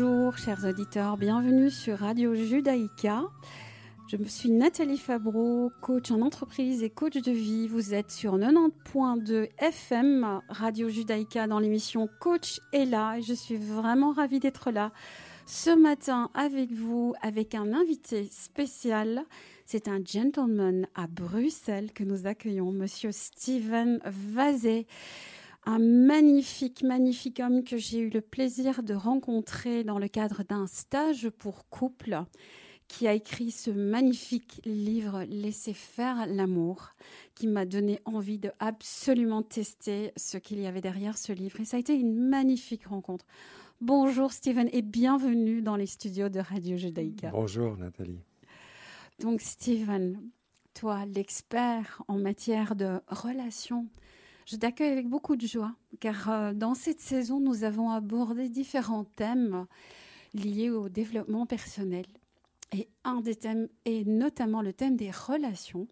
Bonjour chers auditeurs, bienvenue sur Radio Judaïka. Je suis Nathalie Fabreau, coach en entreprise et coach de vie. Vous êtes sur 90.2 FM, Radio Judaïka, dans l'émission Coach est là. Je suis vraiment ravie d'être là ce matin avec vous, avec un invité spécial. C'est un gentleman à Bruxelles que nous accueillons, Monsieur Steven Vazé un magnifique, magnifique homme que j'ai eu le plaisir de rencontrer dans le cadre d'un stage pour couple qui a écrit ce magnifique livre Laissez faire l'amour, qui m'a donné envie de absolument tester ce qu'il y avait derrière ce livre. Et ça a été une magnifique rencontre. Bonjour Steven et bienvenue dans les studios de Radio Judaïka. Bonjour Nathalie. Donc Steven, toi l'expert en matière de relations, je t'accueille avec beaucoup de joie, car euh, dans cette saison, nous avons abordé différents thèmes liés au développement personnel. Et un des thèmes est notamment le thème des relations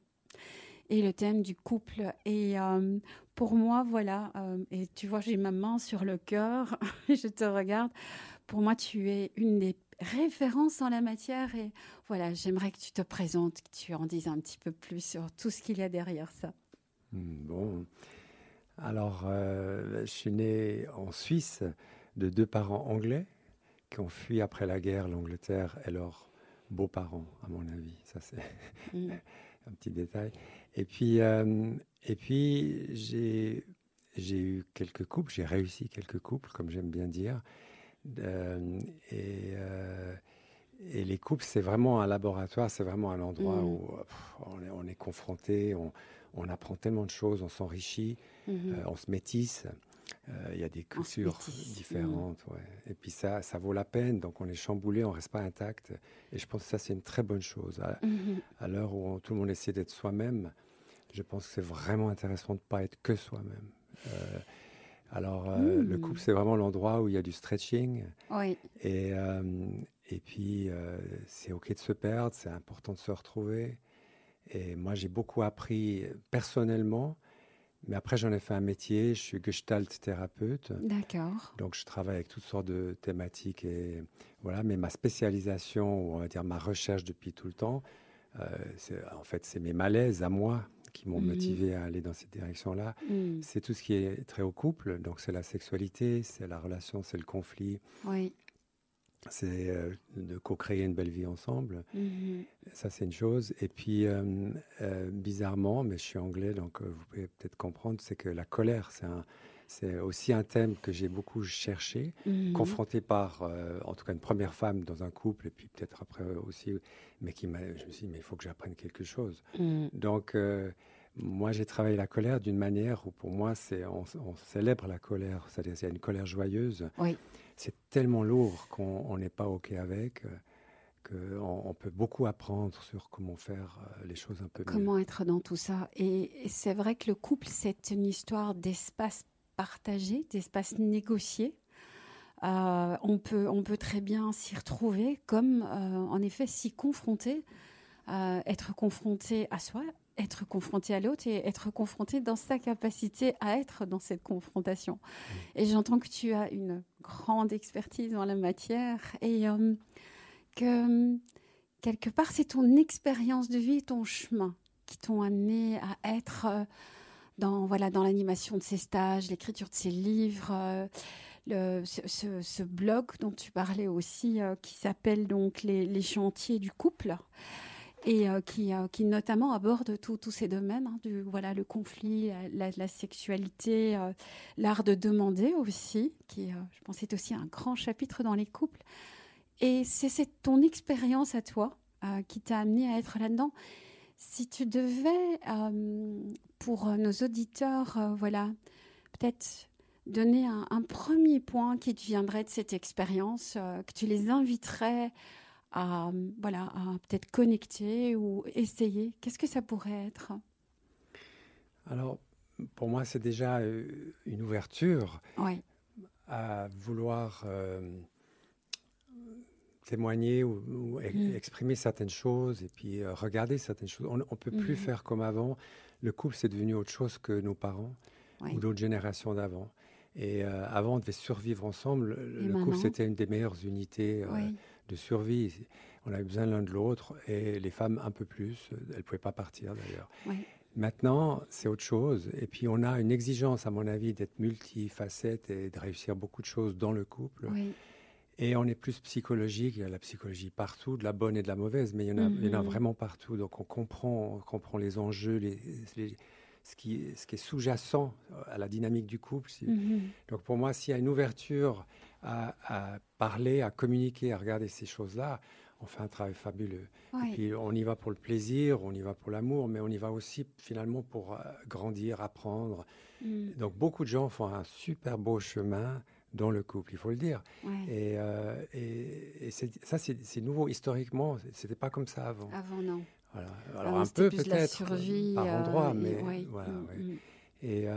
et le thème du couple. Et euh, pour moi, voilà, euh, et tu vois, j'ai ma main sur le cœur, je te regarde. Pour moi, tu es une des références en la matière. Et voilà, j'aimerais que tu te présentes, que tu en dises un petit peu plus sur tout ce qu'il y a derrière ça. Hmm, bon, alors, euh, je suis né en Suisse de deux parents anglais qui ont fui après la guerre l'Angleterre et leurs beaux-parents, à mon avis. Ça, c'est mm. un petit détail. Et puis, euh, et puis j'ai, j'ai eu quelques couples, j'ai réussi quelques couples, comme j'aime bien dire. Euh, et, et, les couples, c'est vraiment un laboratoire, c'est vraiment un endroit mm. où on, est, on, est, confronté, on, on apprend tellement de choses, on s'enrichit, mhm. euh, on se métisse. Euh, il y a des cultures différentes. Et puis ça, ça vaut la peine. Donc on est chamboulé, on reste pas intact. Et je pense que ça, c'est une très bonne chose. À, mhm. l'heure où tout le monde essaie d'être soi-même, je pense que c'est vraiment intéressant de ne pas être que soi-même. Euh, alors, le couple, c'est vraiment l'endroit où il y a du stretching. Oui. Et, et puis, c'est OK de se perdre, c'est important de se retrouver. Et moi, j'ai beaucoup appris personnellement, mais après, j'en ai fait un métier. Je suis gestalt thérapeute. D'accord. Donc, je travaille avec toutes sortes de thématiques. Et voilà, mais ma spécialisation, ou on va dire ma recherche depuis tout le temps, euh, en fait, c'est mes malaises à moi qui m'ont mhm. motivé à aller dans cette direction-là. Mhm. C'est tout ce qui est très au couple. Donc, c'est la sexualité, c'est la relation, c'est le conflit. Oui c'est euh, de co-créer une belle vie ensemble. Mm-hmm. Ça, c'est une chose. Et puis, euh, euh, bizarrement, mais je suis anglais, donc vous pouvez peut-être comprendre, c'est que la colère, c'est aussi un thème que j'ai beaucoup cherché, mm-hmm. confronté par, en tout cas, une première femme dans un couple, et puis peut-être après aussi, mais qui m'a, je me suis dit, mais il faut que j'apprenne quelque chose. Mm. Donc, moi, j'ai travaillé la colère d'une manière où, pour moi, c'est on, on célèbre la colère, c'est-à-dire c'est une colère joyeuse. Oui c'est tellement lourd qu'on n'est pas OK avec. Euh, qu'on on peut beaucoup apprendre sur comment faire euh, les choses un peu mieux. Comment être dans tout ça. Et, c'est vrai que le couple, c'est une histoire d'espace partagé, d'espace négocié. Euh, on, peut, on peut très bien s'y retrouver, comme en effet s'y confronter, être confronté à soi, être confronté à l'autre et être confronté dans sa capacité à être dans cette confrontation. Mmh. Et j'entends que tu as une grande expertise en la matière et euh, que quelque part c'est ton expérience de vie, ton chemin qui t'ont amené à être euh, dans voilà dans l'animation de ces stages, l'écriture de ces livres. Euh, le, ce, blog dont tu parlais aussi, qui s'appelle donc les, les, chantiers du couple et euh, qui, euh, qui notamment aborde tous ces domaines, hein, du, voilà, le conflit, la, sexualité, euh, l'art de demander aussi, qui, je pense, est aussi un grand chapitre dans les couples. Et c'est ton expérience à toi qui t'a amené à être là-dedans. Si tu devais, pour nos auditeurs, voilà, peut-être donner un, un, premier point qui te viendrait de cette expérience, que tu les inviterais à, voilà, peut-être connecter ou essayer Qu'est-ce que ça pourrait être? Alors, pour moi, c'est déjà euh, une ouverture à vouloir euh, témoigner ou, mm. exprimer certaines choses et puis euh, regarder certaines choses. On ne peut plus mm-hmm. faire comme avant. Le couple, c'est devenu autre chose que nos parents ou d'autres générations d'avant. Et avant, on devait survivre ensemble. Le, couple, c'était une des meilleures unités de survie. On avait besoin l'un de l'autre et les femmes un peu plus. Elles ne pouvaient pas partir d'ailleurs. Maintenant, c'est autre chose. Et puis, on a une exigence, à mon avis, d'être multifacette et de réussir beaucoup de choses dans le couple. Et on est plus psychologique. Il y a la psychologie partout, de la bonne et de la mauvaise, mais il y en a, il y en a mhm. vraiment partout. Donc, on comprend, on comprend les enjeux, les, ce, qui, ce qui est sous-jacent à la dynamique du couple. Mhm. Donc, pour moi, s'il y a une ouverture à, à, parler, à communiquer, à regarder ces choses-là, on fait un travail fabuleux. Et puis on y va pour le plaisir, on y va pour l'amour, mais on y va aussi finalement pour euh, grandir, apprendre. Mm. Donc beaucoup de gens font un super beau chemin dans le couple, il faut le dire. Et, euh, et, ça, c'est nouveau. Historiquement, c'était pas comme ça avant. Avant, non. Voilà. Alors, un peu peut-être par euh, endroit, mais voilà. Mm, mm. Et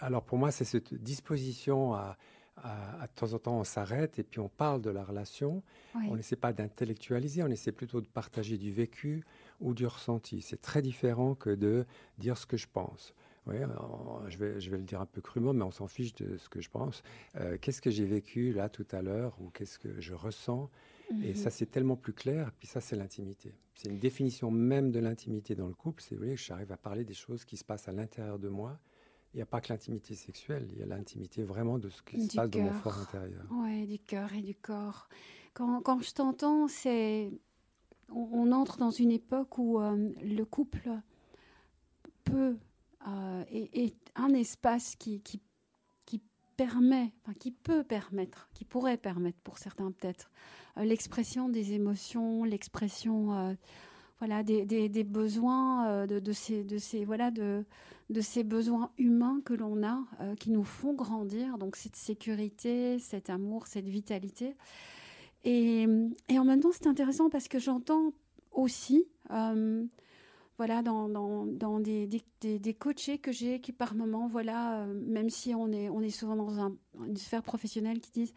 alors pour moi, c'est cette disposition à, à, de temps en temps, on s'arrête et puis on parle de la relation. On n'essaie pas d'intellectualiser, on essaie plutôt de partager du vécu ou du ressenti. C'est très différent que de dire ce que je pense. je, vais, je vais le dire un peu crûment, mais on s'en fiche de ce que je pense. Euh, qu'est-ce que j'ai vécu là tout à l'heure ou qu'est-ce que je ressens? Et mhm. ça, c'est tellement plus clair. Puis ça, c'est l'intimité. C'est une définition même de l'intimité dans le couple. C'est que j'arrive à parler des choses qui se passent à l'intérieur de moi il n'y a pas que l'intimité sexuelle, il y a l'intimité vraiment de ce qui se passe dans mon fort intérieur. Oui, du cœur et du corps. Quand, quand je t'entends, c'est on, entre dans une époque où euh, le couple peut euh, est, un espace qui, qui, qui permet, enfin, qui peut permettre, qui pourrait permettre pour certains peut-être, euh, l'expression des émotions, l'expression voilà, des, besoins, euh, de, ces, voilà, de, ces besoins humains que l'on a, euh, qui nous font grandir. Donc cette sécurité, cet amour, cette vitalité. Et, en même temps, c'est intéressant parce que j'entends aussi, euh, voilà, dans, des, des, coachés que j'ai qui par moment, voilà, même si on est, on est souvent dans un, une sphère professionnelle, qui disent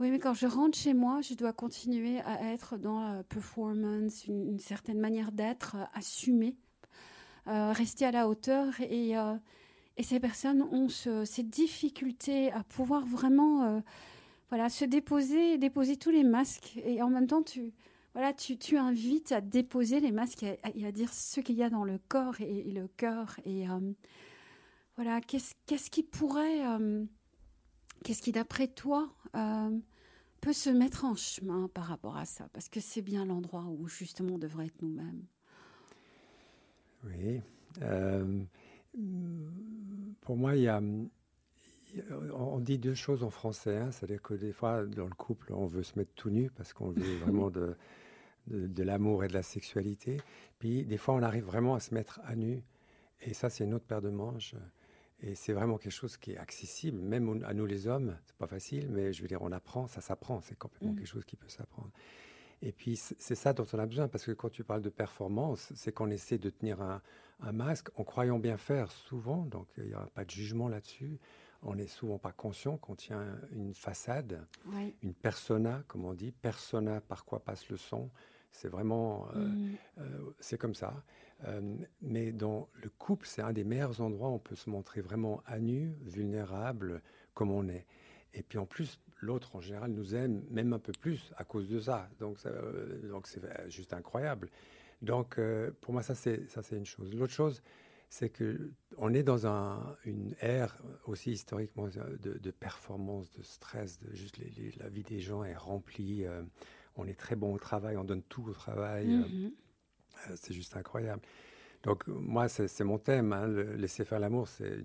oui, mais quand je rentre chez moi, je dois continuer à être dans la performance, une, certaine manière d'être euh, assumée, euh, rester à la hauteur. Et, euh, et ces personnes ont ce, ces difficultés à pouvoir vraiment voilà, se déposer, déposer tous les masques. Et en même temps, tu, voilà, tu, tu invites à déposer les masques et à, dire ce qu'il y a dans le corps et, le cœur. Et voilà, qu'est-ce qu'est-ce qui pourrait, qu'est-ce qui, d'après toi, peut se mettre en chemin par rapport à ça? Parce que c'est bien l'endroit où justement on devrait être nous-mêmes. Oui. Euh, pour moi, il y a, on dit deux choses en français. Hein. C'est-à-dire que des fois, dans le couple, on veut se mettre tout nu parce qu'on veut vraiment de, de, de l'amour et de la sexualité. Puis des fois, on arrive vraiment à se mettre à nu. Et ça, c'est une autre paire de manches. Et c'est vraiment quelque chose qui est accessible, même à nous les hommes. C'est pas facile, mais je veux dire, on apprend, ça s'apprend. C'est complètement mm. quelque chose qui peut s'apprendre. Et puis, c'est ça dont on a besoin, parce que quand tu parles de performance, c'est qu'on essaie de tenir un, masque en croyant bien faire souvent, donc il n'y a pas de jugement là-dessus. On n'est souvent pas conscient qu'on tient une façade, une persona, comme on dit, persona par quoi passe le son. C'est vraiment, euh, mm. euh, c'est comme ça. Euh, mais dans le couple, c'est un des meilleurs endroits où on peut se montrer vraiment à nu, vulnérable, comme on est. Et puis en plus, l'autre en général nous aime même un peu plus à cause de ça. Donc, donc c'est juste incroyable. Donc pour moi, ça c'est ça c'est une chose. L'autre chose, c'est que on est dans un, une ère aussi historiquement de, performance, de stress, juste la vie des gens est remplie on est très bon au travail, on donne tout au travail. Mm-hmm. Euh, c'est juste incroyable. Donc moi, c'est mon thème, hein, laisser faire l'amour. C'est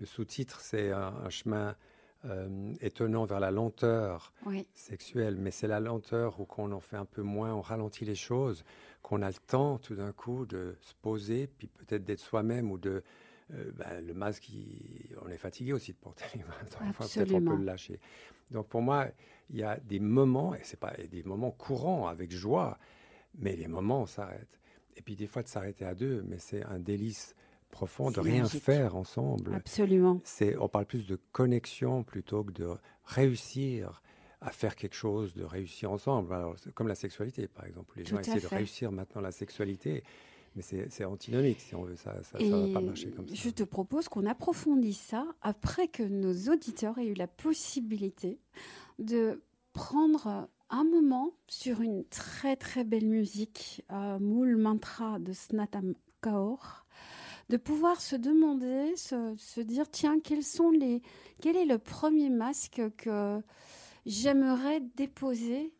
le sous-titre, c'est un, chemin euh, étonnant vers la lenteur sexuelle, mais c'est la lenteur où qu'on en fait un peu moins, on ralentit les choses, qu'on a le temps tout d'un coup de se poser, puis peut-être d'être soi-même ou de euh, ben, le masque, on est fatigué aussi de porter les masques. Peut-être on peut le lâcher. Donc pour moi, il y a des moments, et c'est pas des moments courants avec joie, mais les moments s'arrêtent. Et puis des fois de s'arrêter à deux, mais c'est un délice profond de rien faire ensemble. Absolument. C'est, on parle plus de connexion plutôt que de réussir à faire quelque chose, de réussir ensemble. Alors, comme la sexualité, par exemple. Les gens essaient de réussir maintenant la sexualité. Mais c'est antinomique, si on veut, ça ne va pas marcher comme ça. Je te propose qu'on approfondisse ça après que nos auditeurs aient eu la possibilité de prendre un moment sur une très très belle musique, euh, Moul Mantra de Snatam Kaur, de pouvoir se demander, se, dire tiens, quel est le premier masque que j'aimerais déposer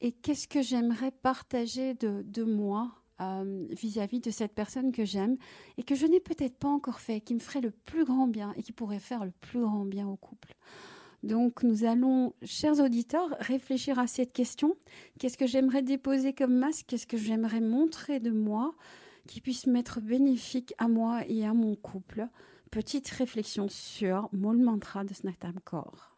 et qu'est-ce que j'aimerais partager de, de moi euh, vis-à-vis de cette personne que j'aime et que je n'ai peut-être pas encore fait, qui me ferait le plus grand bien et qui pourrait faire le plus grand bien au couple. Donc nous allons, chers auditeurs, réfléchir à cette question. Qu'est-ce que j'aimerais déposer comme masque? Qu'est-ce que j'aimerais montrer de moi qui puisse m'être bénéfique à moi et à mon couple? Petite réflexion sur mon mantra de Snatam Core.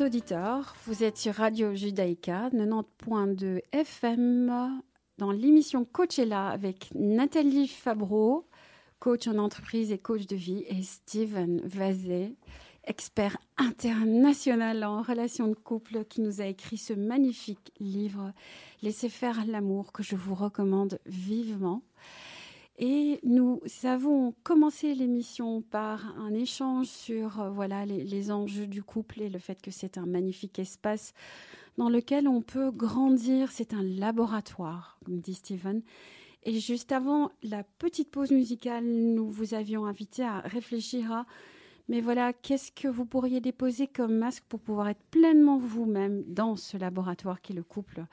Auditeurs, vous êtes sur Radio Judaïka 90.2 FM dans l'émission Coachella avec Nathalie Fabreau, coach en entreprise et coach de vie, et Steven Vazé, expert international en relations de couple, qui nous a écrit ce magnifique livre Laissez faire l'amour que je vous recommande vivement. Et nous avons commencé l'émission par un échange sur euh, voilà les, enjeux du couple et le fait que c'est un magnifique espace dans lequel on peut grandir. C'est un laboratoire, comme dit Steven. Et juste avant la petite pause musicale, nous vous avions invité à réfléchir à mais voilà, qu'est-ce que vous pourriez déposer comme masque pour pouvoir être pleinement vous-même dans ce laboratoire qui est le couple?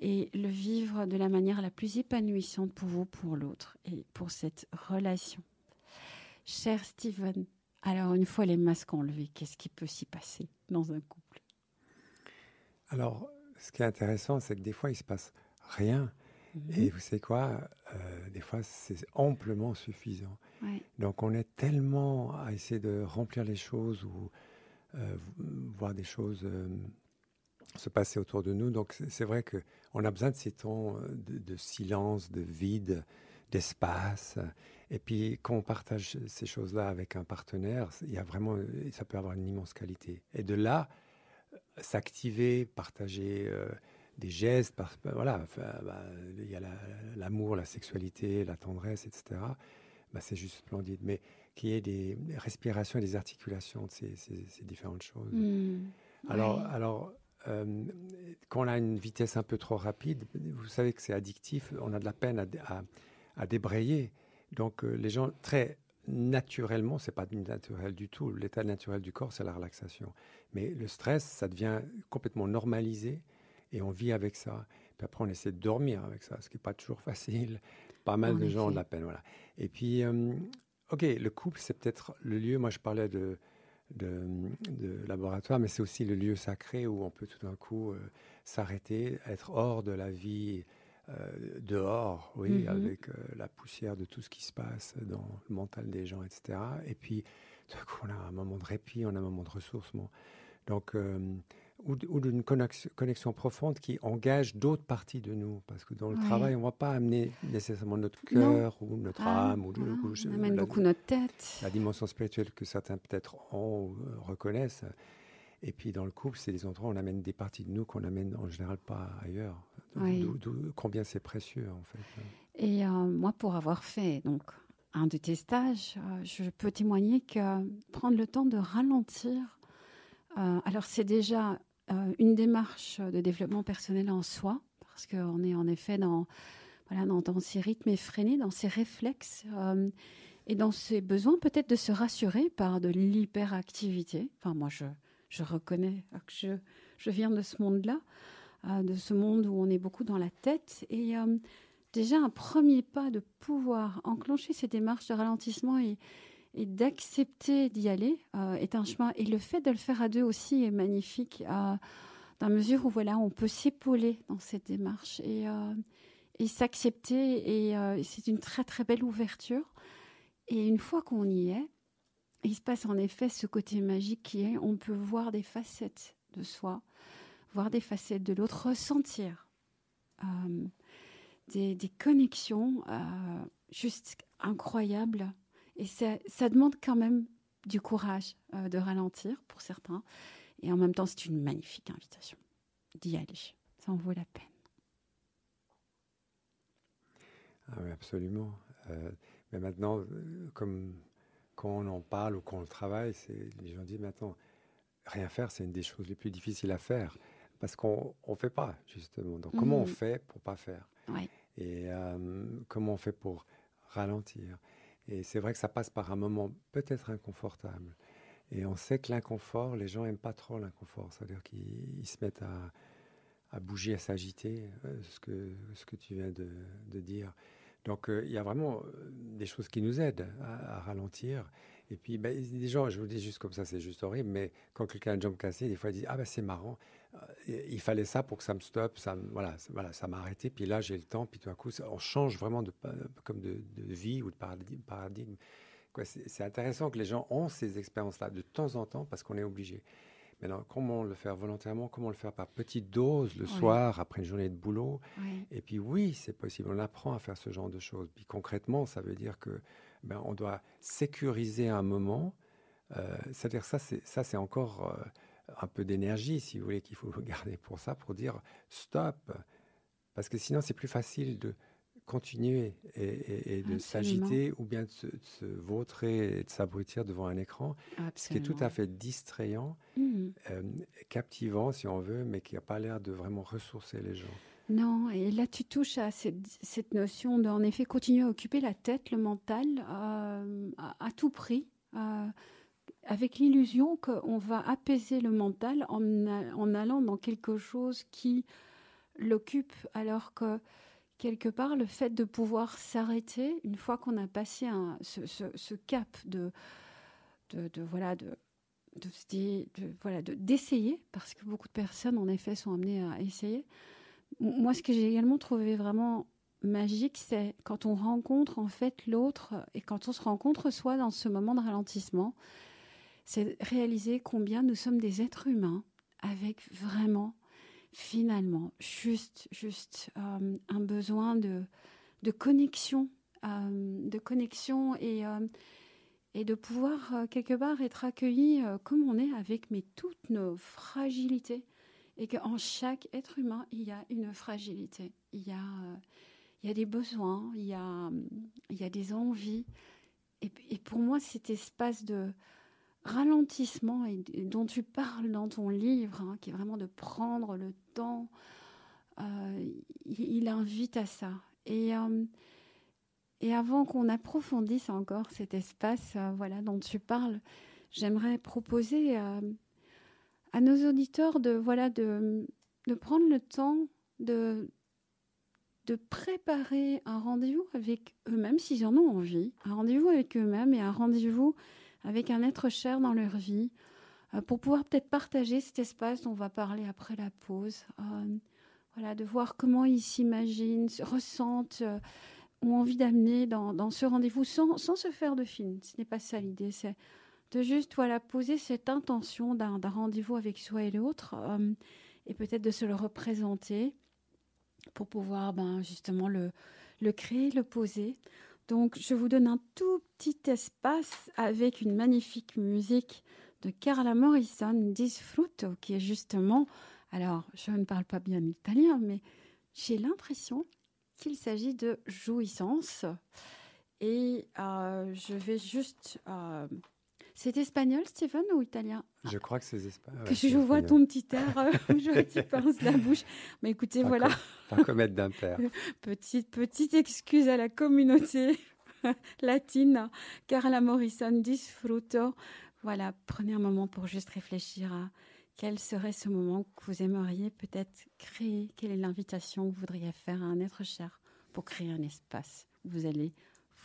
Et le vivre de la manière la plus épanouissante pour vous, pour l'autre et pour cette relation. Cher Steven, alors une fois les masques enlevés, qu'est-ce qui peut s'y passer dans un couple? Alors, ce qui est intéressant, c'est que des fois, il se passe rien. Mhm. Et vous savez quoi? Euh, Des fois, c'est amplement suffisant. Donc, on est tellement à essayer de remplir les choses ou euh, voir des choses euh, se passer autour de nous. Donc, c'est vrai qu'on a besoin de ces temps de, silence, de vide, d'espace. Et puis, quand on partage ces choses-là avec un partenaire, il y a vraiment, ça peut avoir une immense qualité. Et de là, s'activer, partager des gestes, bah, voilà, bah, il y a l'amour, la, sexualité, la tendresse, etc. Bah, c'est juste splendide. Mais qu'il y ait des respirations et des articulations de ces, différentes choses. Mmh. alors, alors euh, quand on a une vitesse un peu trop rapide, vous savez que c'est addictif, on a de la peine à, à, débrayer. Donc euh, les gens, très naturellement, c'est pas naturel du tout. L'état naturel du corps, c'est la relaxation. Mais le stress, ça devient complètement normalisé et on vit avec ça. Puis après, on essaie de dormir avec ça, ce qui n'est pas toujours facile. Pas mal de gens ont de la peine, voilà. Et puis, euh, ok, le couple, c'est peut-être le lieu. Moi, je parlais de, de, laboratoire, mais c'est aussi le lieu sacré où on peut tout d'un coup euh, s'arrêter, être hors de la vie, euh, dehors, oui, mm-hmm. avec la poussière de tout ce qui se passe dans le mental des gens, etc. Et puis, tout d'un coup, on a un moment de répit, on a un moment de ressourcement. Donc, ou, d'une connexion, profonde qui engage d'autres parties de nous. Parce que dans le travail, on ne va pas amener nécessairement notre cœur ou notre ah, âme. Ou, on amène beaucoup notre tête. La dimension spirituelle que certains peut-être ont ou euh, reconnaissent. Et puis dans le couple, c'est des endroits où on amène des parties de nous qu'on n'amène en général pas ailleurs. combien c'est précieux en fait. Et euh, moi, pour avoir fait donc un de tes stages, euh, je peux témoigner que prendre le temps de ralentir, alors c'est déjà euh, une démarche de développement personnel en soi, parce qu'on est en effet dans, voilà, dans, ces rythmes effrénés, dans ces réflexes euh, et dans ces besoins peut-être de se rassurer par de l'hyperactivité. Enfin, moi, je, je reconnais que je, je viens de ce monde-là, euh, de ce monde où on est beaucoup dans la tête. Et déjà, un premier pas de pouvoir enclencher ces démarches de ralentissement et, et d'accepter d'y aller euh, est un chemin. Et le fait de le faire à deux aussi est magnifique, euh, dans la mesure où voilà, on peut s'épauler dans cette démarche et, euh, et s'accepter. Et c'est une très très belle ouverture. Et une fois qu'on y est, il se passe en effet ce côté magique qui est, on peut voir des facettes de soi, voir des facettes de l'autre, ressentir des, des, connexions juste incroyables et ça, demande quand même du courage euh, de ralentir pour certains. Et en même temps, c'est une magnifique invitation d'y aller. Ça en vaut la peine. Ah oui, absolument. Euh, mais maintenant, euh, comme quand on en parle ou quand on travaille, les gens disent maintenant, rien faire, c'est une des choses les plus difficiles à faire. Parce qu'on ne fait pas, justement. Donc, comment on mmh. fait pour pas faire? Et comment on fait pour ralentir? Et c'est vrai que ça passe par un moment peut-être inconfortable. Et on sait que l'inconfort, les gens n'aiment pas trop l'inconfort. C'est-à-dire qu'ils se mettent à, bouger, à s'agiter, euh, ce, que, ce que tu viens de, de dire. Donc euh, il y a vraiment euh, des choses qui nous aident à, ralentir. Et puis ben, des gens, je vous le dis juste comme ça, c'est juste horrible, mais quand quelqu'un a une jambe cassée, des fois il dit Ah ben c'est marrant, il fallait ça pour que ça me stoppe, ça, voilà, voilà, ça m'a arrêté, puis là j'ai le temps, puis tout d'un coup on change vraiment de, comme de, de vie ou de paradigme. paradigme. C'est intéressant que les gens ont ces expériences-là de temps en temps parce qu'on est obligé. Maintenant, comment le faire volontairement Comment le faire par petites doses le soir, après une journée de boulot Et puis oui, c'est possible. On apprend à faire ce genre de choses. Puis concrètement, ça veut dire que ben, on doit sécuriser un moment. Euh, C'est-à-dire ça, c'est ça, c'est encore euh, un peu d'énergie, si vous voulez, qu'il faut garder pour ça, pour dire stop. Parce que sinon, c'est plus facile de continuer et, de s'agiter ou bien de se, vautrer et de s'abrutir devant un écran, ce qui est tout à fait distrayant, mmh. euh, captivant si on veut, mais qui n'a pas l'air de vraiment ressourcer les gens. Non, et là tu touches à cette, notion d'en effet continuer à occuper la tête, le mental, euh, à, tout prix, euh, avec l'illusion qu'on va apaiser le mental en, allant dans quelque chose qui l'occupe, alors que quelque part le fait de pouvoir s'arrêter une fois qu'on a passé ce, cap de, de, voilà de de, voilà d'essayer parce que beaucoup de personnes en effet sont amenées à essayer moi, ce que j'ai également trouvé vraiment magique, c'est quand on rencontre en fait l'autre et quand on se rencontre soi dans ce moment de ralentissement, c'est réaliser combien nous sommes des êtres humains avec vraiment, finalement, juste, juste euh, un besoin de, de connexion, euh, de connexion et, euh, et de pouvoir quelque part être accueilli comme on est avec toutes nos fragilités et qu'en chaque être humain, il y a une fragilité, il y a, euh, il y a des besoins, il y a, il y a des envies. Et, pour moi, cet espace de ralentissement dont tu parles dans ton livre, hein, qui est vraiment de prendre le temps, euh, il, invite à ça. Et, euh, et avant qu'on approfondisse encore cet espace voilà, dont tu parles, j'aimerais proposer à nos auditeurs de, voilà, de, prendre le temps de, de préparer un rendez-vous avec eux-mêmes, s'ils en ont envie, un rendez-vous avec eux-mêmes et un rendez-vous avec un être cher dans leur vie, euh, pour pouvoir peut-être partager cet espace dont on va parler après la pause. Euh, voilà, de voir comment ils s'imaginent, se ressentent, euh, ont envie d'amener dans, ce rendez-vous sans, sans se faire de film. Ce n'est pas ça l'idée, de juste voilà, poser cette intention d'un rendez-vous avec soi et l'autre euh, et peut-être de se le représenter pour pouvoir ben, justement le, le créer, le poser. Donc je vous donne un tout petit espace avec une magnifique musique de Carla Morrison, Disfruto, qui est justement, alors je ne parle pas bien l'italien, mais j'ai l'impression qu'il s'agit de jouissance. Et euh, je vais juste euh, c'est espagnol, Stephen, ou italien? Je crois que c'est espagnol. je vois ton petit air, euh, je tu pinces la bouche. Mais écoutez, voilà. pas commettre d'impair. petite, petite excuse à la communauté latine. Carla Morrison, disfruto. Voilà, prenez un moment pour juste réfléchir à quel serait ce moment que vous aimeriez peut-être créer. Quelle est l'invitation que vous voudriez faire à un être cher pour créer un espace où vous allez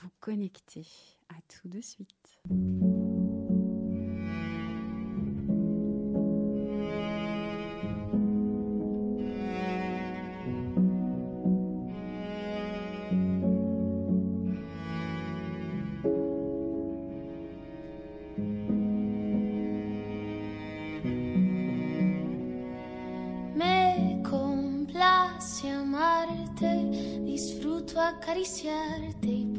vous connecter. À tout de suite. Acariciarte y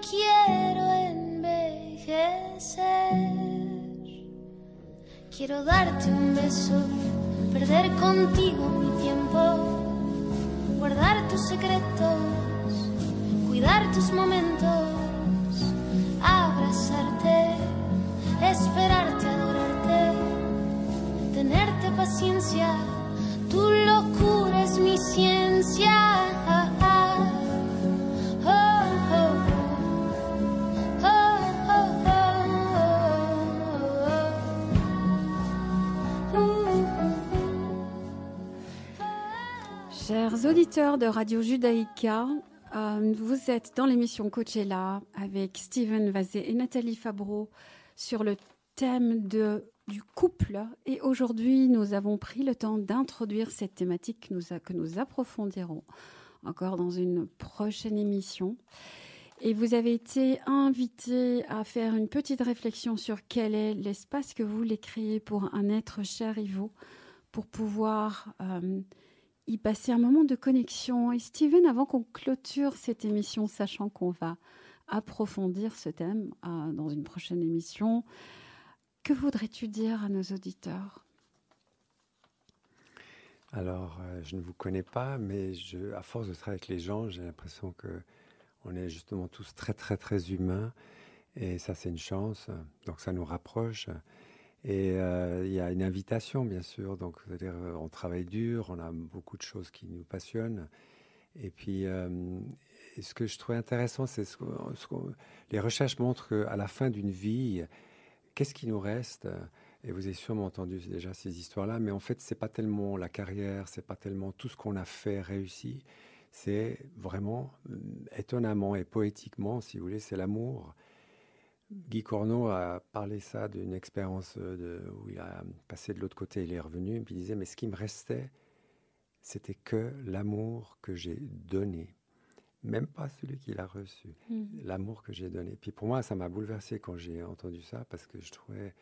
quiero envejecer. Quiero darte un beso, perder contigo mi tiempo, guardar tus secretos cuidar tus momentos, abrazarte, esperarte, adorarte, tenerte paciencia, tu locura es mi ciencia. De Radio Judaïka, Euh, vous êtes dans l'émission Coachella avec Steven Vazé et Nathalie Fabreau sur le thème de, du couple. Et aujourd'hui, nous avons pris le temps d'introduire cette thématique que nous, que nous approfondirons encore dans une prochaine émission. Et vous avez été invité à faire une petite réflexion sur quel est l'espace que vous voulez créer pour un être cher et vous, pour pouvoir euh, y passer un moment de connexion. Et Steven, avant qu'on clôture cette émission, sachant qu'on va approfondir ce thème euh, dans une prochaine émission, que voudrais-tu dire à nos auditeurs? Alors, euh, je ne vous connais pas, mais je, à force de travailler avec les gens, j'ai l'impression que on est justement tous très, très, très humains. Et ça, c'est une chance. Donc, ça nous rapproche. Et euh, il y a une invitation, bien sûr. Donc, euh, on travaille dur, on a beaucoup de choses qui nous passionnent. Et puis, euh, ce que je trouvais intéressant, c'est ce, les recherches montrent qu'à la fin d'une vie, qu'est-ce qui nous reste? Et vous avez sûrement entendu déjà ces histoires-là, mais en fait, c'est pas tellement la carrière, c'est pas tellement tout ce qu'on a fait réussi, c'est vraiment étonnamment et poétiquement, si vous voulez, c'est l'amour Guy Corneau a parlé ça d'une expérience euh, où il a passé de l'autre côté, il est revenu, et puis il disait, mais ce qui me restait, c'était que l'amour que j'ai donné. Même pas celui qu'il a reçu, hmm. l'amour que j'ai donné. Puis pour moi, ça m'a bouleversé quand j'ai entendu ça, parce que je trouvais,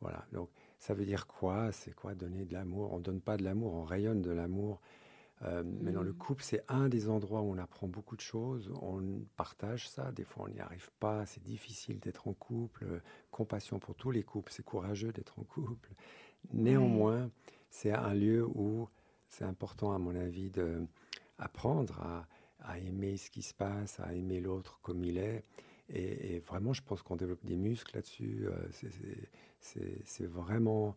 voilà, donc ça veut dire quoi? C'est quoi donner de l'amour? On ne donne pas de l'amour, on rayonne de l'amour. Euh, mais dans le mm. couple, c'est un des endroits où on apprend beaucoup de choses. On partage ça. Des fois, on n'y arrive pas. C'est difficile d'être en couple. Compassion pour tous les couples. C'est courageux d'être en couple. Néanmoins, c'est un lieu où c'est important, à mon avis, d'apprendre à, à, aimer ce qui se passe, à aimer l'autre comme il est. Et, vraiment, je pense qu'on développe des muscles là-dessus. Euh, c'est vraiment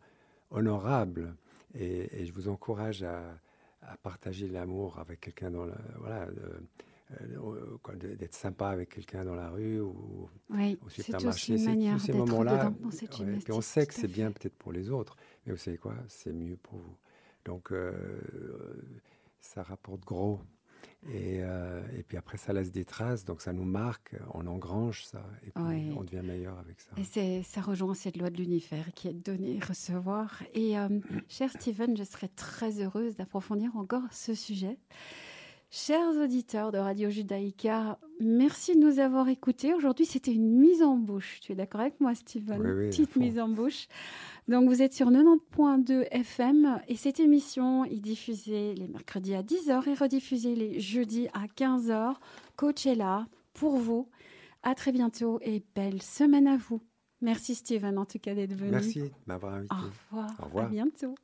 honorable. et, je vous encourage à à partager l'amour avec quelqu'un dans la, voilà, euh, d'être sympa avec quelqu'un dans la rue ou oui, au supermarché. C'est tous ces moments-là. et on sait que c'est bien peut-être pour les autres, mais vous savez quoi C'est mieux pour vous. Donc euh, ça rapporte gros. Et, euh, et, puis après, ça laisse des traces, donc ça nous marque, on engrange ça, et puis on devient meilleur avec ça. Et ça rejoint cette loi de l'univers qui est de donner et recevoir. Et euh, cher Steven, je serais très heureuse d'approfondir encore ce sujet. Chers auditeurs de Radio Judaïka, merci de nous avoir écoutés. Aujourd'hui, c'était une mise en bouche. Tu es d'accord avec moi, Steven? Oui, Petite mise en bouche. Donc, vous êtes sur 90.2 FM et cette émission est diffusée les mercredis à 10h et rediffusée les jeudis à 15h. Coach est là pour vous. À très bientôt et belle semaine à vous. Merci, Steven, en tout cas, d'être venu. Merci de m'avoir invité. Au revoir. Au revoir. À bientôt.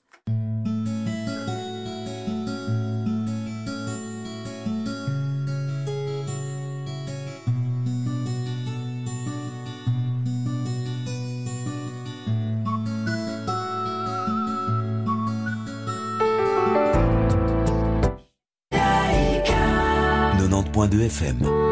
90.2 FM.